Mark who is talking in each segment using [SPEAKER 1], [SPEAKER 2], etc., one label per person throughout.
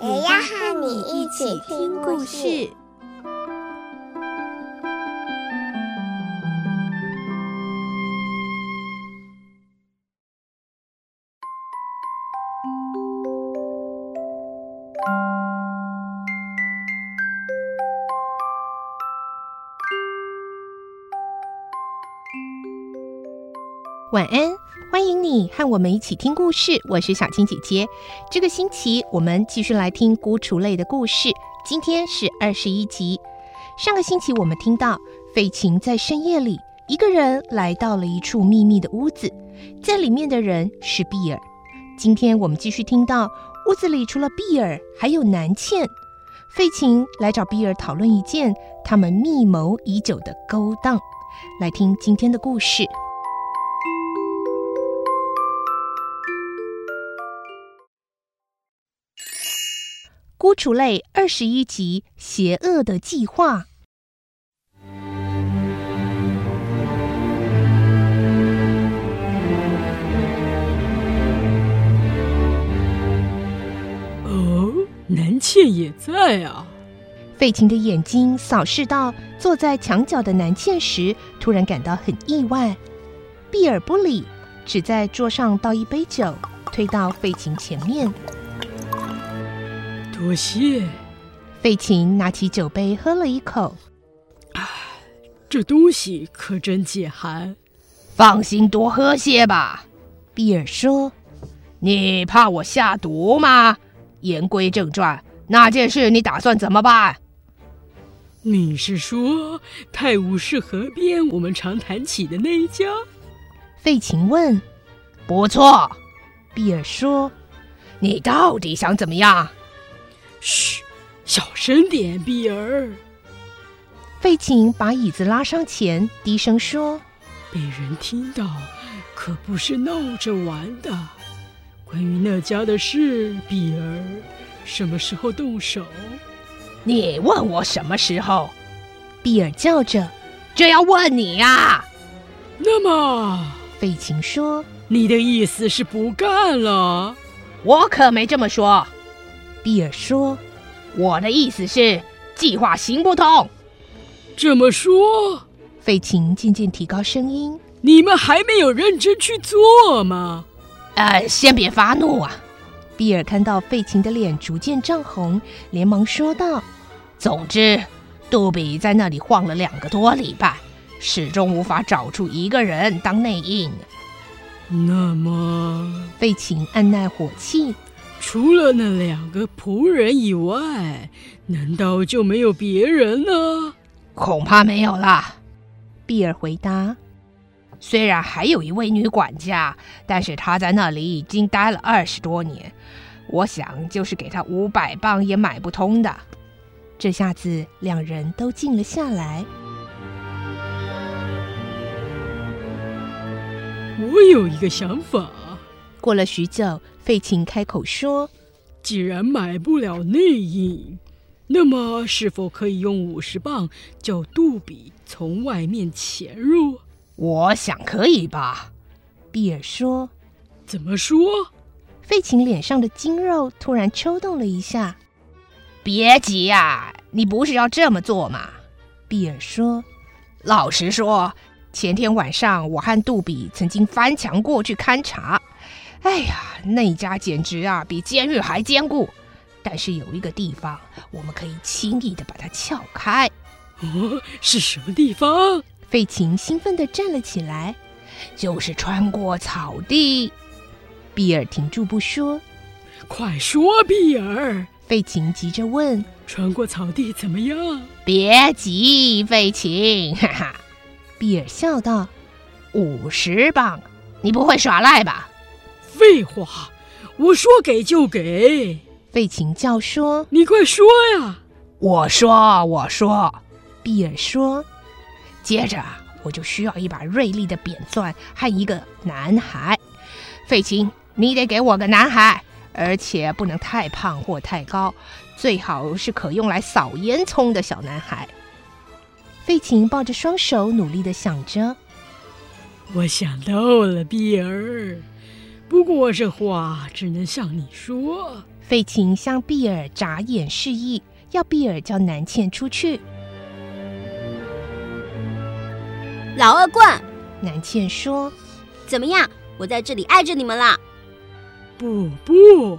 [SPEAKER 1] 也要和你一起听故事。
[SPEAKER 2] 晚安，欢迎你和我们一起听故事。我是小青姐姐。这个星期我们继续来听孤雏类的故事。今天是二十一集。上个星期我们听到费琴在深夜里一个人来到了一处秘密的屋子，在里面的人是碧尔。今天我们继续听到屋子里除了碧尔还有南茜。费琴来找碧尔讨论一件他们密谋已久的勾当。来听今天的故事。孤雏类二十一集：邪恶的计划。
[SPEAKER 3] 哦，南茜也在啊！
[SPEAKER 2] 费琴的眼睛扫视到坐在墙角的南茜时，突然感到很意外。避而不理，只在桌上倒一杯酒，推到费琴前面。
[SPEAKER 3] 多谢。
[SPEAKER 2] 费琴拿起酒杯喝了一口，
[SPEAKER 3] 唉，这东西可真解寒。
[SPEAKER 4] 放心，多喝些吧。
[SPEAKER 2] 比尔说：“
[SPEAKER 4] 你怕我下毒吗？言归正传，那件事你打算怎么办？”
[SPEAKER 3] 你是说泰晤士河边我们常谈起的那一家？
[SPEAKER 2] 费琴问。
[SPEAKER 4] 不错，
[SPEAKER 2] 比尔说：“
[SPEAKER 4] 你到底想怎么样？”
[SPEAKER 3] 嘘，小声点，碧儿。
[SPEAKER 2] 费琴把椅子拉上前，低声说：“
[SPEAKER 3] 被人听到，可不是闹着玩的。关于那家的事，碧儿，什么时候动手？
[SPEAKER 4] 你问我什么时候？”
[SPEAKER 2] 碧儿叫着：“
[SPEAKER 4] 这要问你呀。”
[SPEAKER 3] 那么，
[SPEAKER 2] 费琴说：“
[SPEAKER 3] 你的意思是不干了？”
[SPEAKER 4] 我可没这么说。
[SPEAKER 2] 碧尔说：“
[SPEAKER 4] 我的意思是，计划行不通。”
[SPEAKER 3] 这么说，
[SPEAKER 2] 费琴渐渐提高声音：“
[SPEAKER 3] 你们还没有认真去做吗？”
[SPEAKER 4] 呃，先别发怒啊！
[SPEAKER 2] 比尔看到费琴的脸逐渐涨红，连忙说道：“
[SPEAKER 4] 总之，杜比在那里晃了两个多礼拜，始终无法找出一个人当内应。”
[SPEAKER 3] 那么，
[SPEAKER 2] 费琴按耐火气。
[SPEAKER 3] 除了那两个仆人以外，难道就没有别人了？
[SPEAKER 4] 恐怕没有啦。
[SPEAKER 2] 碧尔回答。
[SPEAKER 4] 虽然还有一位女管家，但是她在那里已经待了二十多年，我想就是给她五百磅也买不通的。
[SPEAKER 2] 这下子两人都静了下来。
[SPEAKER 3] 我有一个想法。
[SPEAKER 2] 过了许久，费琴开口说：“
[SPEAKER 3] 既然买不了内应，那么是否可以用五十磅叫杜比从外面潜入？”“
[SPEAKER 4] 我想可以吧。”
[SPEAKER 2] 比尔说。
[SPEAKER 3] “怎么说？”
[SPEAKER 2] 费琴脸上的筋肉突然抽动了一下。
[SPEAKER 4] “别急呀，你不是要这么做吗？”
[SPEAKER 2] 比尔说。
[SPEAKER 4] “老实说，前天晚上我和杜比曾经翻墙过去勘察。”哎呀，那家简直啊，比监狱还坚固。但是有一个地方，我们可以轻易的把它撬开。
[SPEAKER 3] 哦，是什么地方？
[SPEAKER 2] 费琴兴奋地站了起来。
[SPEAKER 4] 就是穿过草地。
[SPEAKER 2] 比尔停住不说。
[SPEAKER 3] 快说，比尔！
[SPEAKER 2] 费琴急着问。
[SPEAKER 3] 穿过草地怎么样？
[SPEAKER 4] 别急，费琴，哈哈。
[SPEAKER 2] 比尔笑道。
[SPEAKER 4] 五十磅，你不会耍赖吧？
[SPEAKER 3] 废话，我说给就给。
[SPEAKER 2] 费琴叫说：“
[SPEAKER 3] 你快说呀！”
[SPEAKER 4] 我说，我说。
[SPEAKER 2] 比尔说：“
[SPEAKER 4] 接着我就需要一把锐利的扁钻和一个男孩。费琴，你得给我个男孩，而且不能太胖或太高，最好是可用来扫烟囱的小男孩。”
[SPEAKER 2] 费琴抱着双手，努力的想着：“
[SPEAKER 3] 我想到了，比尔。不过这话只能向你说。”
[SPEAKER 2] 费琴向比尔眨眼示意，要比尔叫南茜出去。
[SPEAKER 5] 老二棍，
[SPEAKER 2] 南茜说：“
[SPEAKER 5] 怎么样？我在这里碍着你们了。”
[SPEAKER 3] 不不，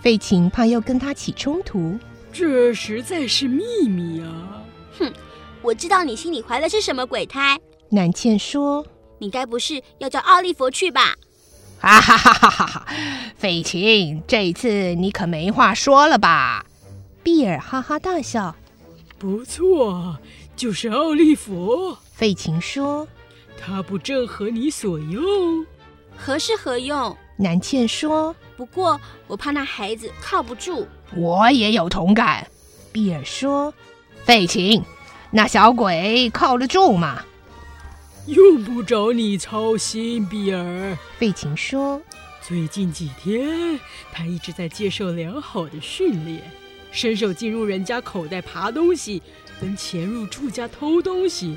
[SPEAKER 2] 费琴怕又跟他起冲突，
[SPEAKER 3] 这实在是秘密啊！
[SPEAKER 5] 哼。我知道你心里怀的是什么鬼胎。
[SPEAKER 2] 南茜说：“
[SPEAKER 5] 你该不是要叫奥利弗去吧？”
[SPEAKER 4] 哈哈哈哈哈哈！费琴，这次你可没话说了吧？
[SPEAKER 2] 比尔哈哈大笑。
[SPEAKER 3] 不错，就是奥利弗。
[SPEAKER 2] 费琴说：“
[SPEAKER 3] 他不正合你所用？
[SPEAKER 5] 合是何用。”
[SPEAKER 2] 南茜说：“
[SPEAKER 5] 不过我怕那孩子靠不住。”
[SPEAKER 4] 我也有同感。
[SPEAKER 2] 比尔说：“
[SPEAKER 4] 费琴。”那小鬼靠得住吗？
[SPEAKER 3] 用不着你操心，比尔。
[SPEAKER 2] 费琴说：“
[SPEAKER 3] 最近几天，他一直在接受良好的训练，伸手进入人家口袋爬东西，跟潜入住家偷东西，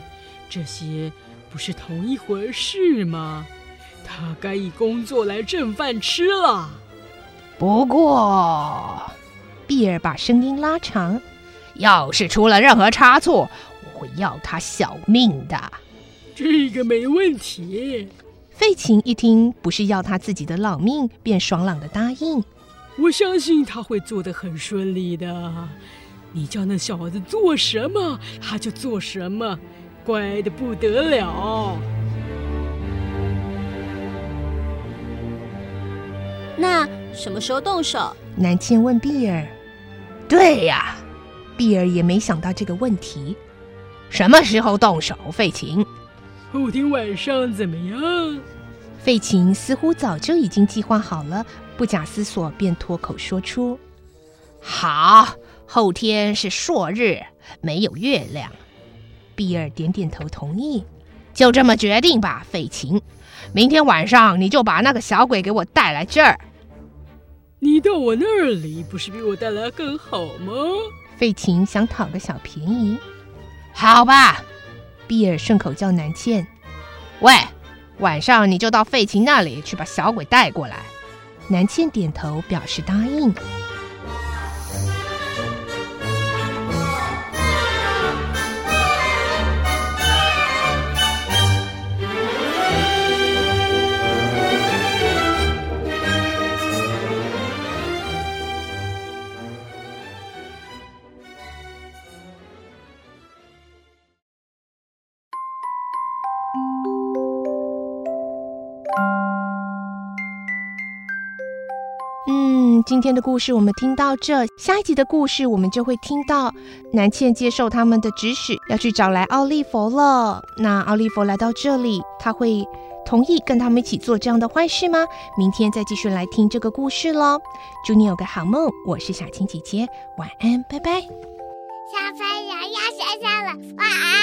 [SPEAKER 3] 这些不是同一回事吗？他该以工作来挣饭吃了。
[SPEAKER 4] 不过，
[SPEAKER 2] 比尔把声音拉长。
[SPEAKER 4] 要是出了任何差错，我会要他小命的。
[SPEAKER 3] 这个没问题。
[SPEAKER 2] 费琴一听，不是要他自己的老命，便爽朗的答应。
[SPEAKER 3] 我相信他会做得很顺利的。你叫那小子做什么，他就做什么，乖的不得了。
[SPEAKER 5] 那什么时候动手？
[SPEAKER 2] 南茜问碧尔。
[SPEAKER 4] 对呀。
[SPEAKER 2] 碧尔也没想到这个问题，
[SPEAKER 4] 什么时候动手？费琴，
[SPEAKER 3] 后天晚上怎么样？
[SPEAKER 2] 费琴似乎早就已经计划好了，不假思索便脱口说出：“
[SPEAKER 4] 好，后天是朔日，没有月亮。”
[SPEAKER 2] 比尔点点头同意，
[SPEAKER 4] 就这么决定吧，费琴。明天晚上你就把那个小鬼给我带来这儿。
[SPEAKER 3] 你到我那里不是比我带来更好吗？
[SPEAKER 2] 费琴想讨个小便宜，
[SPEAKER 4] 好吧。
[SPEAKER 2] 比尔顺口叫南茜：“
[SPEAKER 4] 喂，晚上你就到费琴那里去把小鬼带过来。”
[SPEAKER 2] 南茜点头表示答应。今天的故事我们听到这，下一集的故事我们就会听到南茜接受他们的指使，要去找来奥利弗了。那奥利弗来到这里，他会同意跟他们一起做这样的坏事吗？明天再继续来听这个故事喽。祝你有个好梦，我是小青姐姐，晚安，拜拜。
[SPEAKER 1] 小朋友要睡觉了，晚安。